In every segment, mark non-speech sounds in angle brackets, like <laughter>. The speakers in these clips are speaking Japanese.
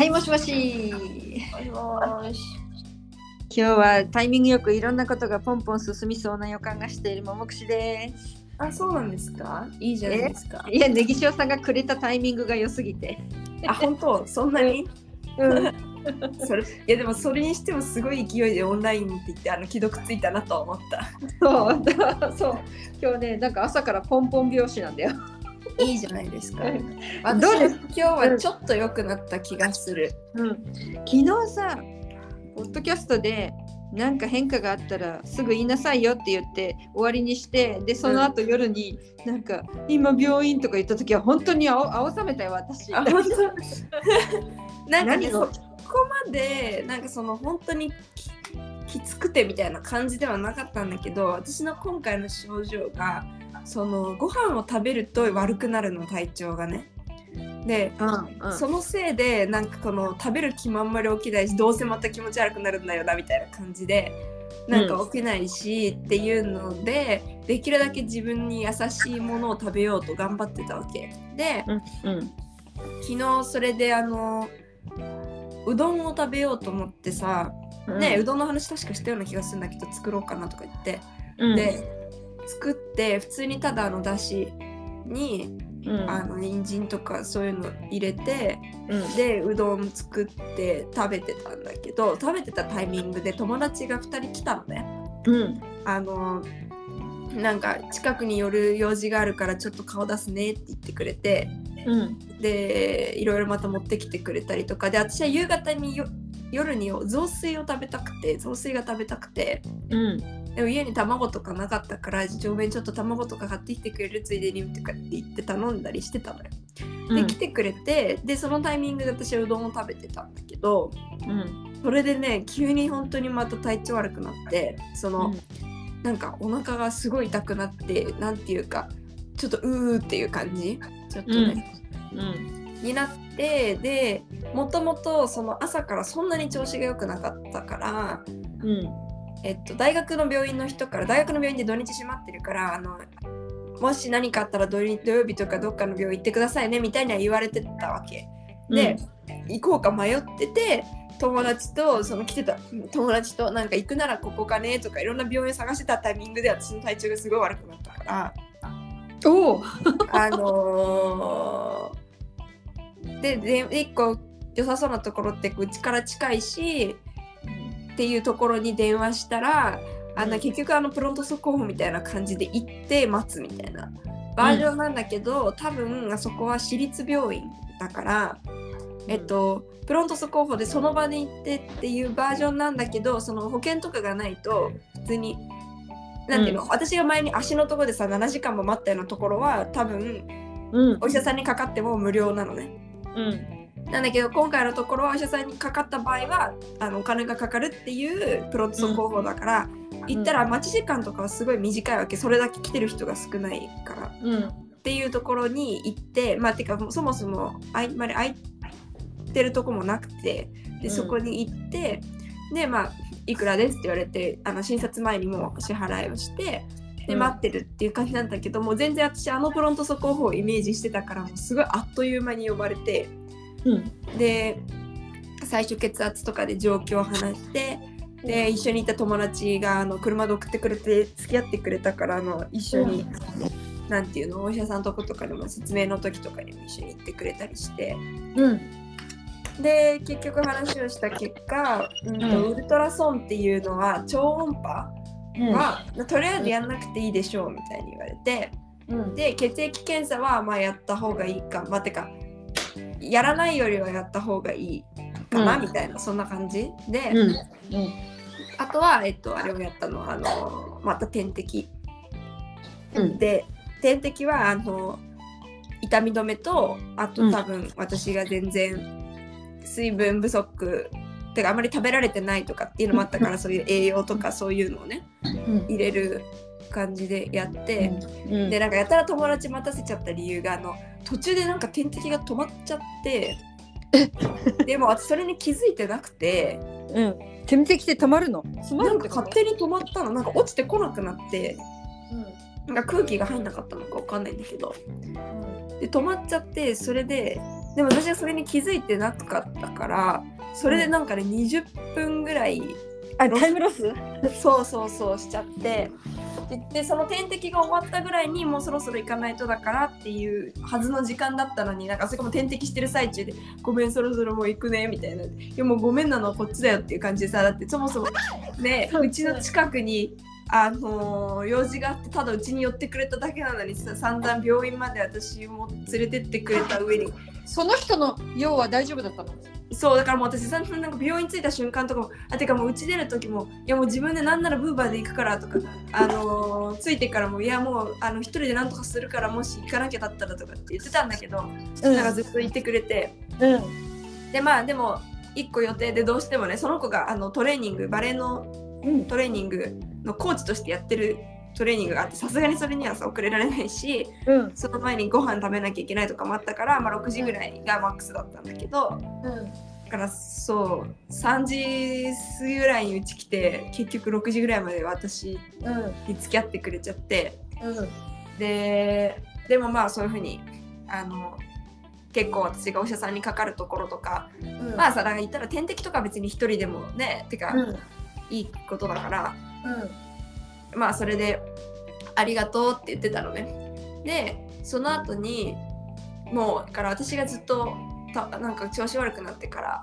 はい、もしもし。もしもし。今日はタイミングよくいろんなことがポンポン進みそうな予感がしているももくしです。あ、そうなんですか？いいじゃないですか。いや、ネギ塩さんがくれたタイミングが良すぎて。あ、本当？そんなに？うん、それいやでもそれにしてもすごい勢いでオンラインって言ってあの既読ついたなとは思った。そう、そう。今日ね、なんか朝からポンポン拍子なんだよ。いいじゃないですか。どうです？今日はちょっと良くなった気がする。うん、昨日さ、ポッドキャストでなんか変化があったらすぐ言いなさいよって言って終わりにしてでその後夜になんか今病院とか言った時は本当に青青ざめたよ私。あ、本当？<laughs> なんかね、そこまでなんかその本当にききつくてみたいな感じではなかったんだけど私の今回の症状がそのご飯を食べると悪くなるの体調がね。で、うんうん。そのせいでなんかこの食べる気もあんまり起きないしどうせまた気持ち悪くなるんだよなみたいな感じでなんか起きないし、っていうのでできるだけ自分に優しいものを食べようと頑張ってたわけ。でうんうん。昨日それであのうどんを食べようと思ってさ、ねうどんの話確かしたような気がするんだけど作ろうかなとか言って、うん。で作って普通にただあのだしにうん。あの人参とかそういうの入れてうん。でうどん作って食べてたんだけど食べてたタイミングで友達が2人来たのね。うん。あのなんか近くに寄る用事があるからちょっと顔出すねって言ってくれてうん。でいろいろまた持ってきてくれたりとかで私は夕方によ夜に雑炊を食べたくて雑炊が食べたくてうんでも家に卵とかなかったから上面ちょっと卵とか買ってきてくれるついでにとかって言って頼んだりしてたのよ。で来てくれてでそのタイミングで私はうどんを食べてたんだけどうん。それでね急に本当にまた体調悪くなってその、なんかお腹がすごい痛くなってなんていうかちょっとうーっていう感じ？ちょっとね、うん。になってでもともとその朝からそんなに調子が良くなかったから、うんえっと、大学の病院の人から大学の病院で土日閉まってるからあのもし何かあったら土曜日とかどっかの病院行ってくださいねみたいには言われてたわけ。で、行こうか迷ってて友達とその来てた友達となんか行くならここかねとかいろんな病院探してたタイミングで私の体調がすごい悪くなったから。おお。あのーでで一個良さそうなところってうちから近いしっていうところに電話したらあの結局あのプロント速報みたいな感じで行って待つみたいな。バージョンなんだけど、多分あそこは私立病院だから、えっとプロント速報でその場に行ってっていうバージョンなんだけどその保険とかがないと普通になんていうの、うん。私が前に足のところでさ7時間も待ったようなところは多分うん。お医者さんにかかっても無料なのね。うんなんだけど今回のところはお医者さんにかかった場合はあのお金がかかるっていうプロント速報だから、行ったら待ち時間とかはすごい短いわけ。それだけ来てる人が少ないから。うん。っていうところに行ってまあてかそもそもあいまり空いてるとこもなくてでうん。そこに行って、でまあいくらですって言われてあの診察前にもう支払いをしてでうん。待ってるっていう感じなんだけどもう全然私あのプロント速報をイメージしてたからもうすごいあっという間に呼ばれてうん。で最初血圧とかで状況を話してで一緒にいた友達があの車で送ってくれて付き合ってくれたからあの一緒に、なんていうのお医者さんとことかでも説明の時とかにも一緒に行ってくれたりして。うん。で結局話をした結果、うんとうん。ウルトラソンっていうのは超音波は、とりあえずやんなくていいでしょうみたいに言われて。うん。で血液検査はまあやった方がいいかまあてかやらないよりはやった方がいいかな、うん。みたいなそんな感じ？で、うん。あとは、えっと、あれをやったのはあのまた点滴うん。で点滴はあの痛み止めとあと多分私が全然水分不足てかあまり食べられてないとかっていうのもあったからそういう栄養とかそういうのをねうん。入れる感じでやって、うん。でなんかやたら友達待たせちゃった理由があの途中でなんか点滴が止まっちゃってでも私それに気づいてなくてうん。点滴で止まるの？なんかるってこと？勝手に止まったの。なんか落ちてこなくなってなんか空気が入んなかったのかわかんないんだけど。で止まっちゃってそれででも私はそれに気づいてなかったからそれでなんかね20分ぐらいあタイムロス？<laughs> そうそうそうしちゃってででその点滴が終わったぐらいにもうそろそろ行かないとだからっていうはずの時間だったのになんかそれかも点滴してる最中で「ごめんそろそろもう行くね」みたいな「いやもうごめんなのはこっちだよ」っていう感じでさだってそもそもねうちの近くにあのー用事があってただうちに寄ってくれただけなのにさ散々病院まで私も連れてってくれた上にその人の用は大丈夫だったの？そうだからもう私なんか病院着いた瞬間とかもあてかもううち出る時もいやもう自分でなんならブーバーで行くからとかあのー着いてからもいやもうあの一人でなんとかするからもし行かなきゃだったらとかって言ってたんだけど、うん。なんかずっと言ってくれて。うん。でまあでも一個予定でどうしてもねその子があのトレーニングバレエのうん。トレーニングのコーチとしてやってるトレーニングがあってさすがにそれにはさ遅れられないしうん。その前にご飯食べなきゃいけないとかもあったから、まあ、6時ぐらいがマックスだったんだけどだからそう3時過ぎぐらいにうち来て結局6時ぐらいまで私うん。に付き合ってくれちゃってうん。ででもまあそういうふうにあの結構私がお医者さんにかかるところとか、うん。まあさだから言ったら点滴とか別に一人でもねてか、うん。いいことだからうんまあそれでありがとうって言ってたのね。でその後にもうだから私がずっとたなんか調子悪くなってから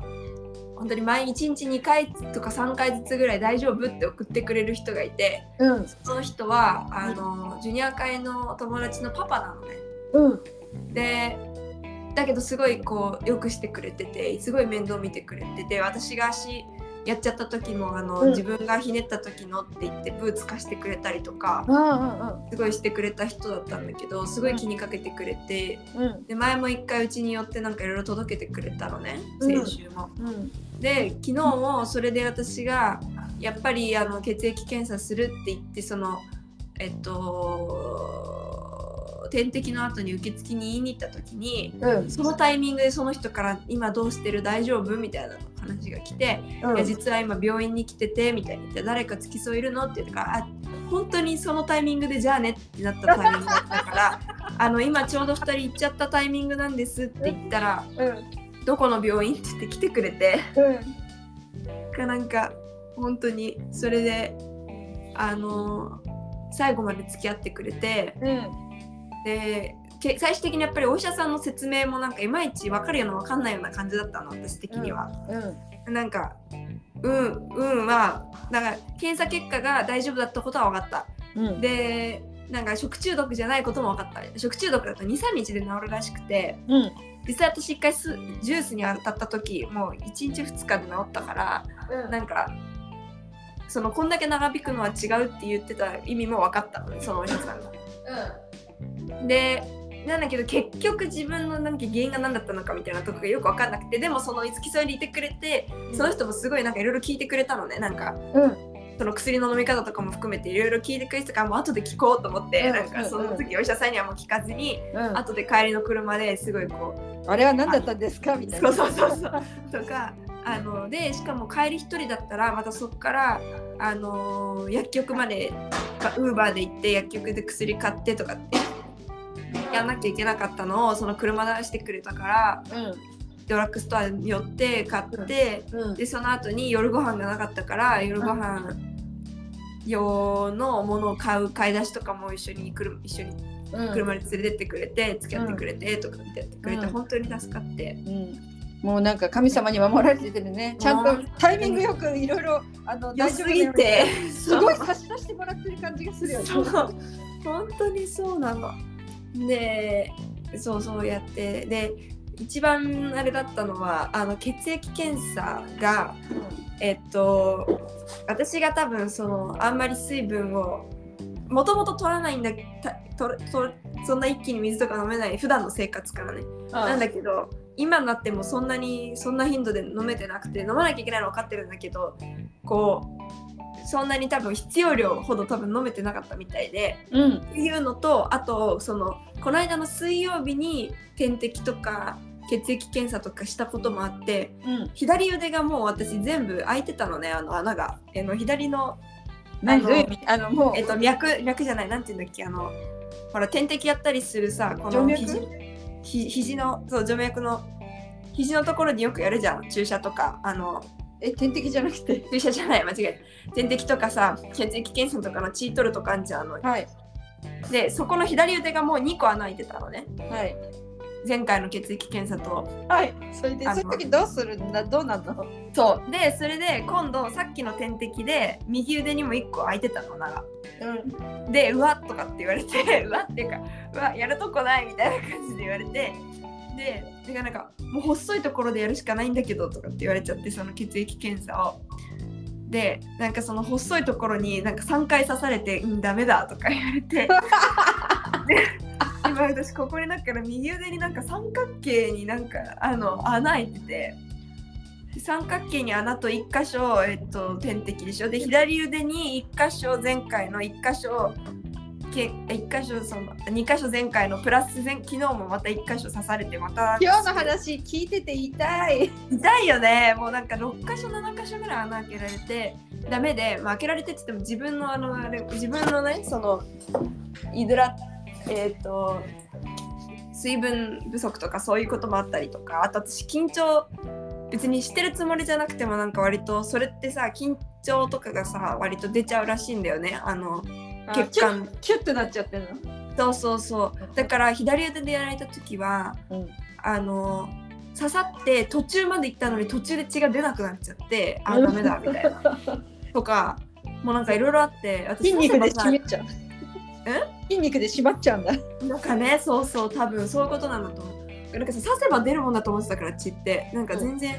本当に毎日1日2回とか3回ずつぐらい大丈夫って送ってくれる人がいてうんその人はあのジュニア会の友達のパパなのね。うんでだけどすごいこうよくしてくれててすごい面倒見てくれてて私が足やっちゃった時もあの、うん。自分がひねった時のって言ってブーツ貸してくれたりとかうんすごいしてくれた人だったんだけどすごい気にかけてくれてうん。で前も一回うちに寄ってなんかいろいろ届けてくれたのねうん。先週も。うん。で昨日もそれで私がやっぱりあの血液検査するって言ってそのえっと点滴の後に受付に言いに行った時にうん。そのタイミングでその人から「今どうしてる？大丈夫?」みたいな話が来て「いや実は今病院に来てて」みたいに言って「誰か付き添いるの?」って言ってからあ本当にそのタイミングで「じゃあね」ってなったタイミングだったから「<laughs> あの今ちょうど2人行っちゃったタイミングなんです」って言ったらうん「どこの病院?」って言って来てくれてうんがなんか本当にそれであの最後まで付き合ってくれてうんでけ最終的にやっぱりお医者さんの説明もなんかいまいち分かるような分かんないような感じだったの私的には。うん。なんかうんうんはだから検査結果が大丈夫だったことは分かった。うん。でなんか食中毒じゃないことも分かった。食中毒だと23日で治るらしくて。うん。実際私1回スジュースに当たった時もう1日2日で治ったからなんかそのこんだけ長引くのは違うって言ってた意味も分かったのねそのお医者さんが。でなんだけど結局自分のなんか原因が何だったのかみたいなとこがよく分かんなくてでもその付き添いにいてくれてその人もすごいなんかいろいろ聞いてくれたのねなんか。うん。その薬の飲み方とかも含めていろいろ聞いてくれてたからもう後で聞こうと思って、うんなんかその時お医者さんにはもう聞かずに、うん。後で帰りの車ですごいこうあれは何だったんですか？みたいそうなそうそうそう。とかあのでしかも帰り一人だったらまたそこからあの薬局までウーバーで行って薬局で薬買ってとかってやんなきゃいけなかったのをその車出してくれたからドラッグストアに寄って買って、うん。でその後に夜ご飯がなかったから夜ご飯用のものを買う買い出しとかも一緒に車一緒にうん。車に連れてってくれて付き合ってくれてとかってやってくれて、うん。本当に助かって。うん。もうなんか神様に守られてるね。ちゃんとタイミングよくいろいろあの良すぎ大丈夫だよてすごい差し出してもらってる感じがするよね。そう。本当にそうなの。でそうそうやって。で一番あれだったのはあの血液検査がえっと私が多分そのあんまり水分をもともと取らないんだたととそんな一気に水とか飲めない普段の生活からね。なんだけど今になってもそんなにそんな頻度で飲めてなくて飲まなきゃいけないの分かってるんだけどこうそんなに多分必要量ほど多分飲めてなかったみたいでうん。っていうのとあとそのこの間の水曜日に点滴とか血液検査とかしたこともあってうん。左腕がもう私全部開いてたのねあの穴が。あの左の、何？あのえっと、脈脈じゃないなんて言うんだっけ？あのほら点滴やったりするさこの肘ひ肘のそう静脈の肘のところによくやるじゃん注射とか。あのえ点滴じゃなくて？注射じゃない間違えた。点滴とかさ血液検査とかの血取るとかあんじゃんあの。はい。でそこの左腕がもう2個穴開いてたのね。はい。前回の血液検査と。はい。それでそういう時どうするんだ？どうなんの？そう。でそれで今度さっきの点滴で右腕にも1個開いてたの穴が。うん。でうわっとかって言われて <laughs> うわっていうかうわやるとこないみたいな感じで言われてででなんかもう細いところでやるしかないんだけどとかって言われちゃってその血液検査を。でなんかその細いところになんか3回刺されて「うんダメだ」とか言われて。<laughs> で今私ここにだから右腕になんか三角形になんかあの穴開いてて。三角形に穴と1箇所、えっと、点滴でしょ。で左腕に1箇所前回の1箇所け1箇所その2箇所前回のプラス前昨日もまた1箇所刺されてまた今日の話聞いてて痛い。痛いよね。もうなんか6箇所7箇所ぐらい穴開けられてダメで、まあ、開けられてって言っても自分のあのあれ自分のねそのイドラえっ、と水分不足とかそういうこともあったりとかあと私緊張別にしてるつもりじゃなくてもなんか割とそれってさ緊張とかがさ割と出ちゃうらしいんだよね。あの血管。キュッてなっちゃってるそうそうそう。だから左腕でやられた時はの、うん、あの刺さって途中まで行ったのに途中で血が出なくなっちゃってあダメだ <laughs> みたいな。とかもうなんかいろいろあって私筋肉で締めちゃう。筋肉で締まっちゃうんだ。さなんかねそうそう多分そういうことなんだと思う。なんかさ刺せば出るもんだと思ってたから血って。なんか全然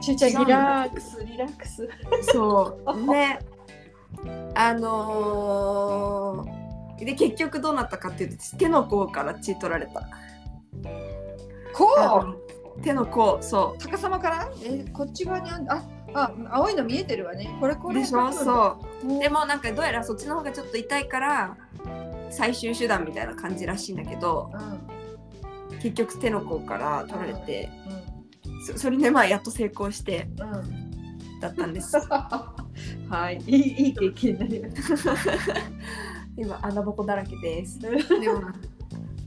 ちーちゃんリラックスリラックス。そう。ねあのーで結局どうなったかっていうと手の甲から血取られた。こあうの手の甲。そ逆さまから？えこっち側にあんああ青いの見えてるわね。これこれうでしょそううでもなんかどうやらそっちの方がちょっと痛いから最終手段みたいな感じらしいんだけどうん結局手の甲から取られてうそそれでまあやっと成功してん。うん。だったんです <laughs> はい。いいいい経験になりました。<laughs> 今穴ぼこだらけです。<laughs> でも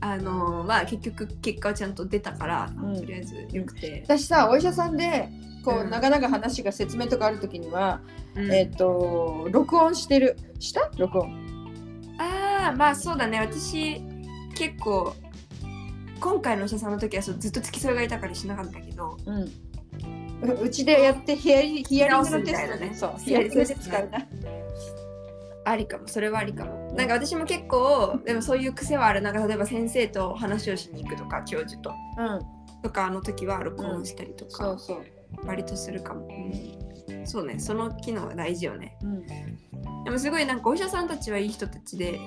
あのまあ結局結果はちゃんと出たから、うん。とりあえずよくて、私さお医者さんでこう、うん。長々話が説明とかあるときには、うん。えっ、と録音してる。した？録音。ああまあそうだね。私結構今回のお医者さんの時はそうずっと付き添いがいたからしなかったけどうんう <laughs> うちでやってヒアリヒアリングのテストね。そうヒアリングで使うな。ありかも。それはありかも。なんか私も結構でもそういう癖はある。なんか例えば先生と話をしに行くとか教授と。うん。とかの時は録音したりとか、そうそう。割とするかも、うん。そうね。その機能は大事よね。うん。でもすごいなんかお医者さんたちはいい人たちで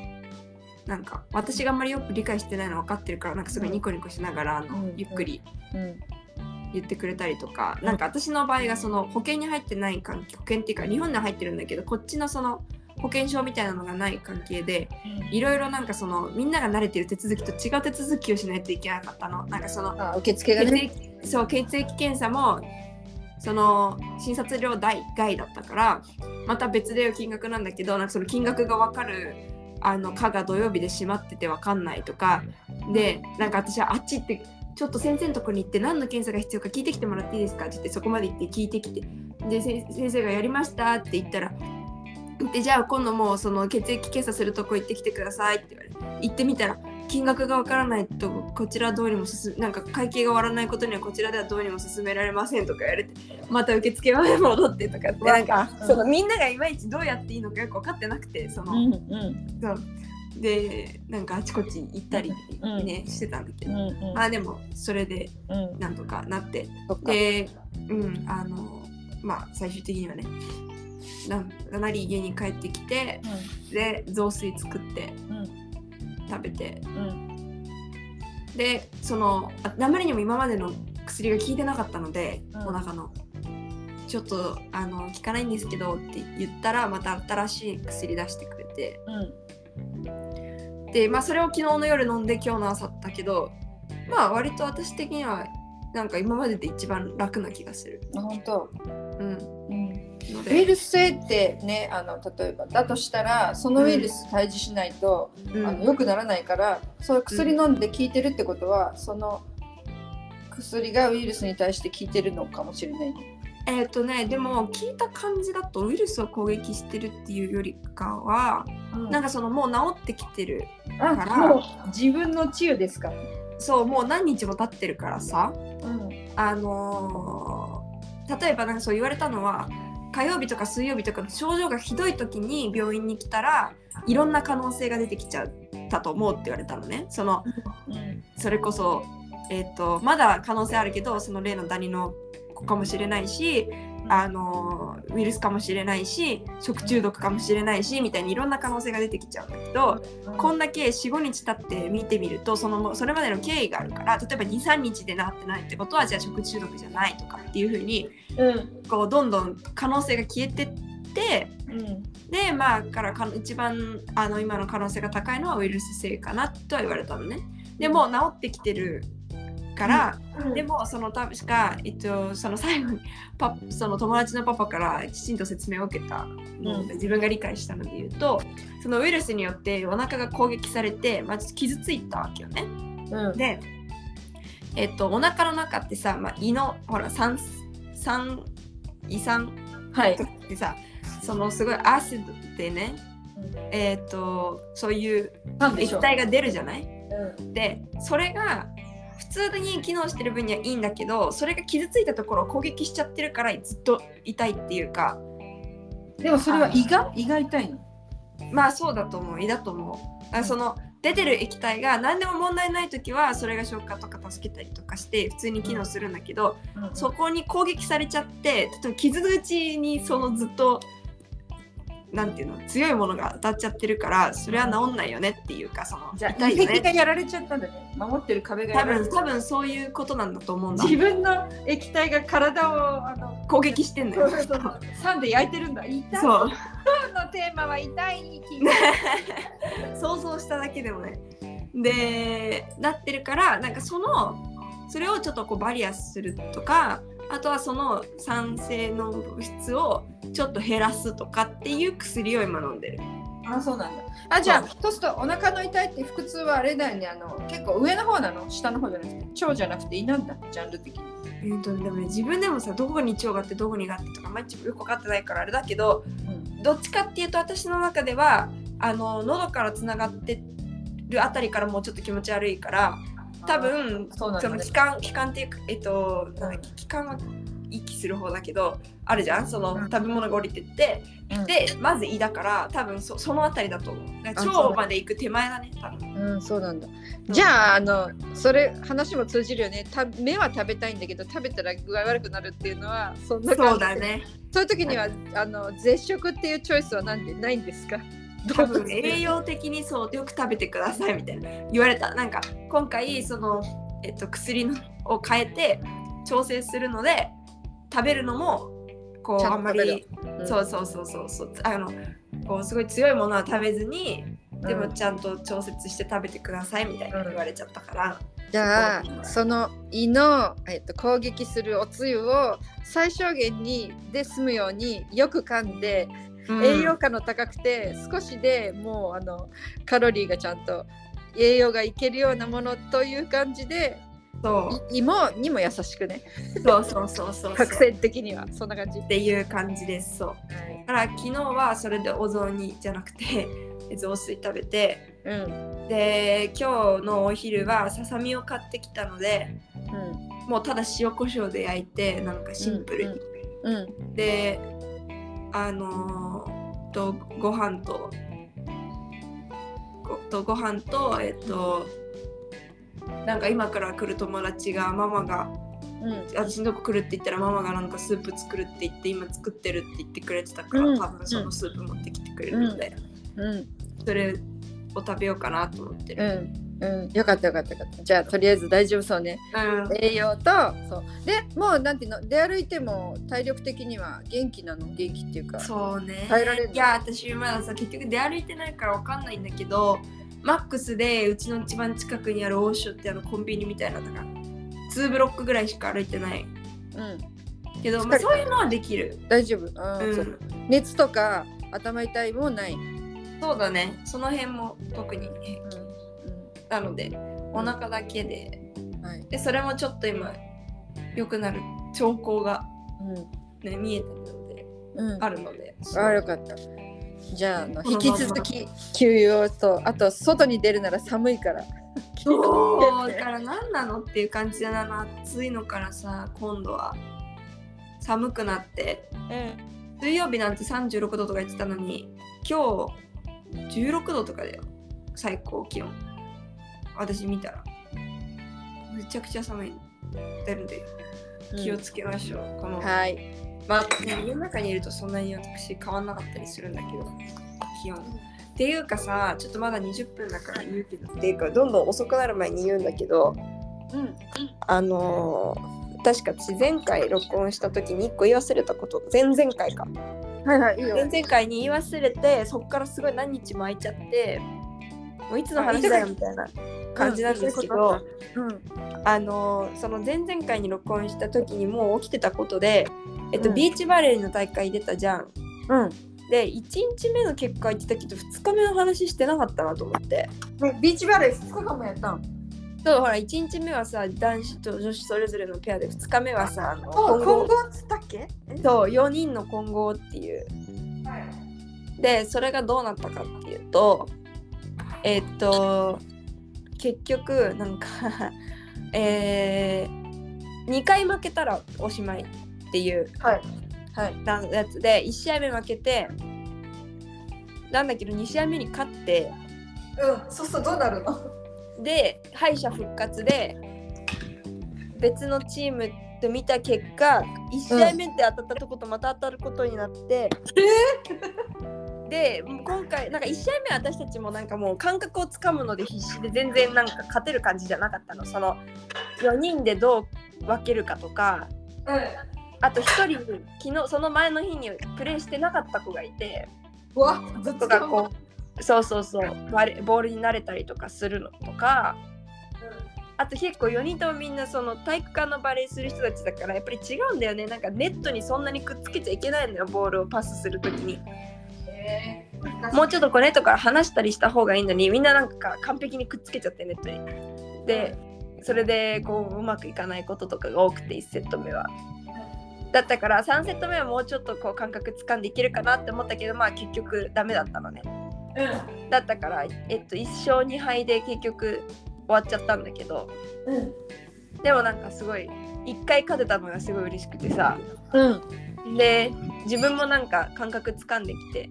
なんか私があんまりよく理解してないの分かってるからなんかすごいニコニコしながらあの、うん。ゆっくりうん言ってくれたりとか、なんか私の場合がその保険に入ってない関係保険っていうか日本には入ってるんだけどこっちのその保険証みたいなのがない関係でいろいろなんかそのみんなが慣れてる手続きと違う手続きをしないといけなかったの。なんかそのあ受付が血ね液そう血液検査もその診察料代外だったからまた別で金額なんだけどなんかその金額が分かるあの課が土曜日で閉まってて分かんないとかでなんか私はあっち行ってちょっと先生のとこに行って何の検査が必要か聞いてきてもらっていいですかって言ってそこまで行って聞いてきて。でせ先生がやりましたって言ったらでじゃあ今度もうその血液検査するとこ行ってきてくださいって言われて。行ってみたら金額がわからないとこちら通りも進なんか会計が終わらないことにはこちらではどうにも進められませんとか言われて。また受付まで戻ってとかって。なんかうんそのみんながいまいちどうやっていいのかよく分かってなくてその、うんうん。そうでなんかあちこち行ったりうん。ね、してたんだけど、まあでもそれでうん。なんとかなって。でうんあのまあ最終的にはねななり家に帰ってきてで雑炊作ってうん。食べて。うん。でそのああまりにも今までの薬が効いてなかったので、うん。お腹の。ちょっとあの効かないんですけどって言ったらまた新しい薬出してくれて。うんでまあそれを昨日の夜飲んで今日の朝だったけどまあ割と私的にはなんか今までで一番楽な気がする。あ本当。うん、うん。のウイで、ルス性ってねあの例えばだとしたらそのウイルス退治しないと、うん。あの良くならないからそういう薬飲んで効いてるってことは、その薬がウイルスに対して効いてるのかもしれないね。えっ、とねでも聞いた感じだとウイルスを攻撃してるっていうよりかは、なんかそのもう治ってきてるあから。自分の治癒ですか？そうもう何日も経ってるからさ。うん。あのー例えばなんかそう言われたのは火曜日とか水曜日とか症状がひどい時に病院に来たらいろんな可能性が出てきちゃったと思うって言われたのね。そのうん。それこそ、えっとまだ可能性あるけどその例のダニの子かもしれないしあのウイルスかもしれないし食中毒かもしれないしみたいにいろんな可能性が出てきちゃうんだけどこんだけ45日経って見てみるとそのそれまでの経緯があるから例えば23日でなってないってことはじゃあ食中毒じゃないとかっていうふうにうん。こうどんどん可能性が消えてってうん。でまあからか一番あの今の可能性が高いのはウイルス性かなとは言われたのね。でもう治ってきてるから、でもその確か、えっと、その最後にパその友達のパパからきちんと説明を受けたの自分が理解したので言うとそのウイルスによってお腹が攻撃されて、まず傷ついたわけよね。うん。で、えっと、お腹の中ってさ、まあ、胃のほら酸酸胃酸はい。ってさそのすごいアシドでね、えっとそういう。液体が出るじゃない？うん。でそれが普通に機能してる分にはいいんだけどそれが傷ついたところを攻撃しちゃってるからずっと痛いっていうか。でもそれは胃が胃が痛いの？まあそうだと思う。胃だと思う。あその出てる液体が何でも問題ない時はそれが消化とか助けたりとかして普通に機能するんだけど、そこに攻撃されちゃって例えば傷口にそのずっとなんていうの？強いものが当たっちゃってるからそれは治んないよねっていうかそのじゃあ痛いよ胃壁がねやられちゃったんだね。守ってる壁がや多分多分そういうことなんだと思うんだ自分の液体が体をあの攻撃してんだよそうそうそう酸で焼いてるんだ。痛い。そうのテーマは痛い。想像しただけでもねでなってるからなんかそのそれをちょっとこうバリアするとかあとはその酸性の物質をちょっと減らすとかっていう薬を今飲んでるあ、そうなんだ。あ、じゃあ、そうするとお腹の痛いって腹痛はあれだよね。あの結構上の方なの？下の方じゃなくて腸じゃなくて胃なんだ？ジャンル的に。えーとでもね自分でもさどこに腸があってどこにがあってとか毎日よく分かってないからあれだけどうん。どっちかっていうと私の中ではあの喉からつながってるあたりからもうちょっと気持ち悪いから多分そねその気管気管っていうかえっとなんだっけ気管は息する方だけどあるじゃん？そのうん。食べ物が降りてって。うん。でまず胃だから多分そそのあたりだと思う。腸まで行く手前だね多分。うん、そうなんだ。じゃあ、あの、それ話も通じるよね。た目は食べたいんだけど、食べたら具合悪くなるっていうのは、そんな感じそうだ。ね。そういう時には、あの、絶食っていうチョイスはなんでないんですか？多分栄養的にそうよく食べてくださいみたいな。言われた。なんか今回その、えっと、薬のを変えて調整するので食べるのもこうあんま食べるり、そうそうそうそうそう。あのこうすごい強いものは食べずにでもちゃんと調節して食べてくださいみたいな言われちゃったから、じゃあその胃の、えっと、攻撃するおつゆを最小限にで済むようによく噛んで、うん。栄養価の高くて少しでもうあのカロリーがちゃんと栄養がいけるようなものという感じでそう。い胃もにも優しくね。そうそうそうそう作戦 <laughs> 的にはそんな感じ。っていう感じです。そう。だから昨日はそれでお雑煮じゃなくて雑炊食べてうん。で今日のお昼はささみを買ってきたのでうん。もうただ塩コショウで焼いてなんかシンプルに、うんうん。であのーとご飯とごとご飯とえっとなんか今から来る友達がママがうん。私のとこ来るって言ったらママがなんかスープ作るって言って今作ってるって言ってくれてたから、うん。多分そのスープ持ってきてくれるので、うん。それを食べようかなと思ってうる。んうんよかったよかったよかった。じゃあとりあえず大丈夫そうね。うん。栄養とそう。でもうなんていうの？出歩いても体力的には元気なの？元気っていうか。そうね。耐えられるの？いや私まださ結局出歩いてないからわかんないんだけどマックスでうちの一番近くにあるオーショってあのコンビニみたいなのが2ブロックぐらいしか歩いてない。うん。けど、まあ、そういうのはできる、大丈夫。うん熱とか頭痛いもない、そうだね。その辺も特に平気。うなのでお腹だけで。んはい。でそれもちょっと今良くなる兆候が、うん。ね、見えてるのでうん。あるので。あよかった。じゃああの引き続き休養とあと外に出るなら寒いから <laughs> そうだから何なのっていう感じだな。暑いのからさ今度は寒くなって。水曜日なんて36度とか言ってたのに今日16度とかだよ。最高気温私見たら。めちゃくちゃ寒い。出るんで気をつけましょう、この。はい。まあ、ね、家の中にいるとそんなに私変わんなかったりするんだけど。気温。っていうかさちょっとまだ20分だから言うけどっていうかどんどん遅くなる前に言うんだけど。うん。あのー確か私前回録音した時に1個言い忘れたこと。前々回か。はいはいいいよ。前々回に言い忘れてそっからすごい何日も空いちゃってもういつの話だよみたいな感じなんですけど、うんあのーその前々回に録音した時にもう起きてたことで、えっとうん。ビーチバレーの大会出たじゃん。うん。で1日目の結果言ってたけど2日目の話してなかったなと思って。ねビーチバレー2日間もやったん？そうほら1日目はさ男子と女子それぞれのペアで2日目はさあの今混合。後っつったっけ？そう4人の混合っていう。でそれがどうなったかっていうとえっと結局なんか <laughs> えー、2回負けたらおしまいっていうはい。はい。なやつで1試合目負けてなんだけど2試合目に勝ってうんそうするとどうなるの？で敗者復活で別のチームと見た結果1試合目で当たったとことまた当たることになって、で今回なんか1試合目は私たちもなんかもう感覚をつかむので必死で全然なんか勝てる感じじゃなかったの。その4人でどう分けるかとかあと1人昨日その前の日にプレーしてなかった子がいて。うわずっとかこうそうそうそうバレボールに慣れたりとかするのとか。あと結構4人ともみんなその体育館のバレーする人たちだからやっぱり違うんだよね。なんかネットにそんなにくっつけちゃいけないのよボールをパスするときにもうちょっとこうネットから離したりした方がいいのにみんななんか完璧にくっつけちゃってネットに。でそれでこううまくいかないこととかが多くて1セット目は。だったから3セット目はもうちょっとこう感覚つかんでいけるかなって思ったけどまあ結局ダメだったのね。だったから、えっと、1勝2敗で結局終わっちゃったんだけど。うん。うんでもなんかすごい1回勝てたのがすごい嬉しくてさ。うんで自分もなんか感覚つかんできて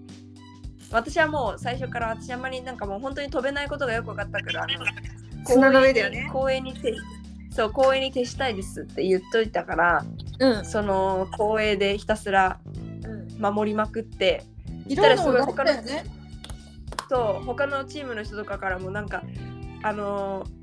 私はもう最初から私あんまりなんかもう本当に飛べないことがよく分かったからあの砂の上だよね。公園にてそう公園に徹したいですって言っといたからうん。その公園でひたすらうん。守りまくっていろんなのがあったよね。と他のチームの人とかからもなんかあのー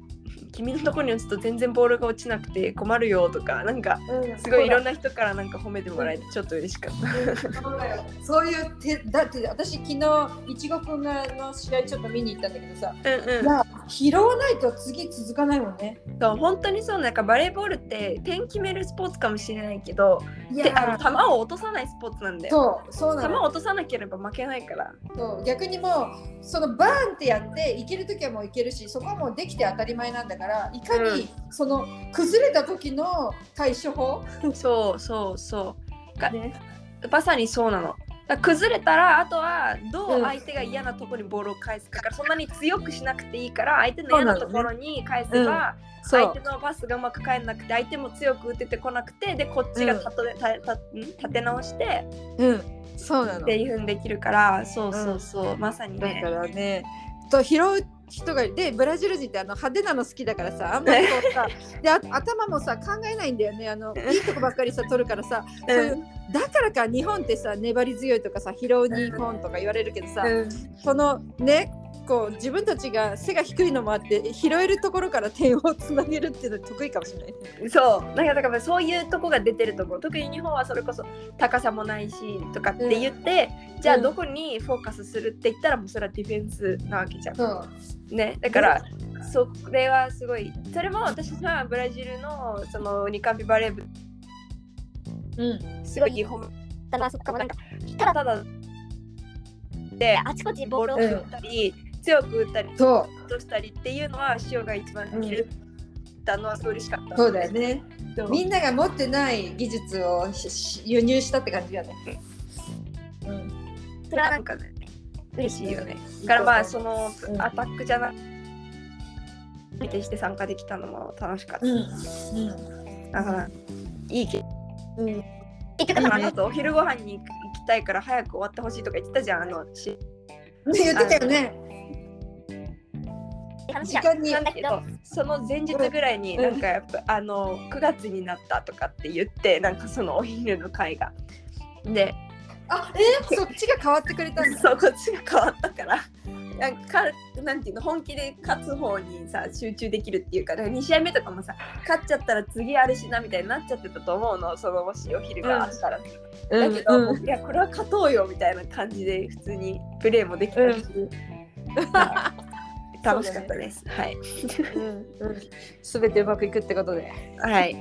君のところに打つと全然ボールが落ちなくて困るよとかなんかすごいいろんな人からなんか褒めてもらえてちょっと嬉しかった。そうだよそういうてだって私昨日いちごくんがの試合ちょっと見に行ったんだけどさ、うんうん拾わないと次続かないもんねそう本当にそうなんかバレーボールって点決めるスポーツかもしれないけどいであの球を落とさないスポーツなんだよ。そうそうなの球を落とさなければ負けないから。そう逆にもうそのバーンってやっていける時はもういけるしそこはもうできて当たり前なんだからいかにその崩れた時の対処法、そうそうそう。がね、まさにそうなの。崩れたらあとはどううん。相手が嫌なところにボールを返すかだからそんなに強くしなくていいから相手の嫌なところに返せば、相手のパスがうまく返らなくて相手も強く打ててこなくてでこっちが立て,立て直してうん。そうなの。っていうふうにできるからそうそうそう、まさにね。だか。らねと拾う人がいてブラジル人ってあの派手なの好きだからさあんまりこうさ <laughs> であ頭もさ考えないんだよね。あのいいとこばっかりさ取るからさそういうだからか日本ってさ粘り強いとかさ拾う日本とか言われるけどさ、うん。そのねこう自分たちが背が低いのもあって拾えるところから点をつなげるっていうの得意かもしれない。ね。そう。だからだからそういうとこが出てるところ。特に日本はそれこそ高さもないしとかって言って、じゃあうんどこにフォーカスするって言ったらもうそれはディフェンスなわけじゃん。そう。ね、だから、それはすごい。それも私はブラジルのそのニカンピバレー部。うん。すごい褒めただそこからなんかただただであちこちボールをボールを打ったり、強く打ったりそ落としたりっていうのは塩が一番できるたのは嬉しかった。そうだよね。みんなが持ってない技術を輸入したって感じだね。うん。それはなんかね、嬉しいよね。だからまあ、そのうんアタックじゃなくてして参加できたのも楽しかった。うん。だから、いいけうん。うん。だからあの後お昼ご飯に行きたいから早く終わってほしいとか言ってたじゃん、あのし <laughs> 言ってたよね。時間になんだけどその前日ぐらいにうん。なんかやっぱ、あの9月になったとかって言ってなんかそのお昼の会が。であ、えー、そっちが変わってくれたんだ。<laughs> そうこっちが変わったから。なんかなんていうの本気で勝つ方にさ集中できるっていうかだから2試合目とかもさ勝っちゃったら次あるしなみたいになっちゃってたと思うのそのもしお昼があったら、だけど、うん。いやこれは勝とうよみたいな感じで普通にプレーもできたし、楽しかったです、はいうんうん。すべてうまくいくってことで。はい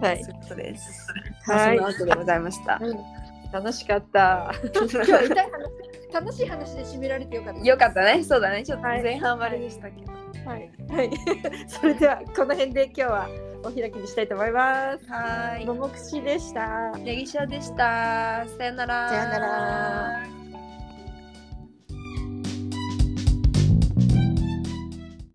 はいそういうことです。ははいい、その後でございました。楽しかった。<laughs> 今日は痛い話、楽しい話で締められてよかった。よかったね、そうだね、ちょっとはい前半はあれでしたけど。はい。はい。それではこの辺で今日はお開きにしたいと思います。はももくしでした。い、ネギシャでした。さよなら。さよなら。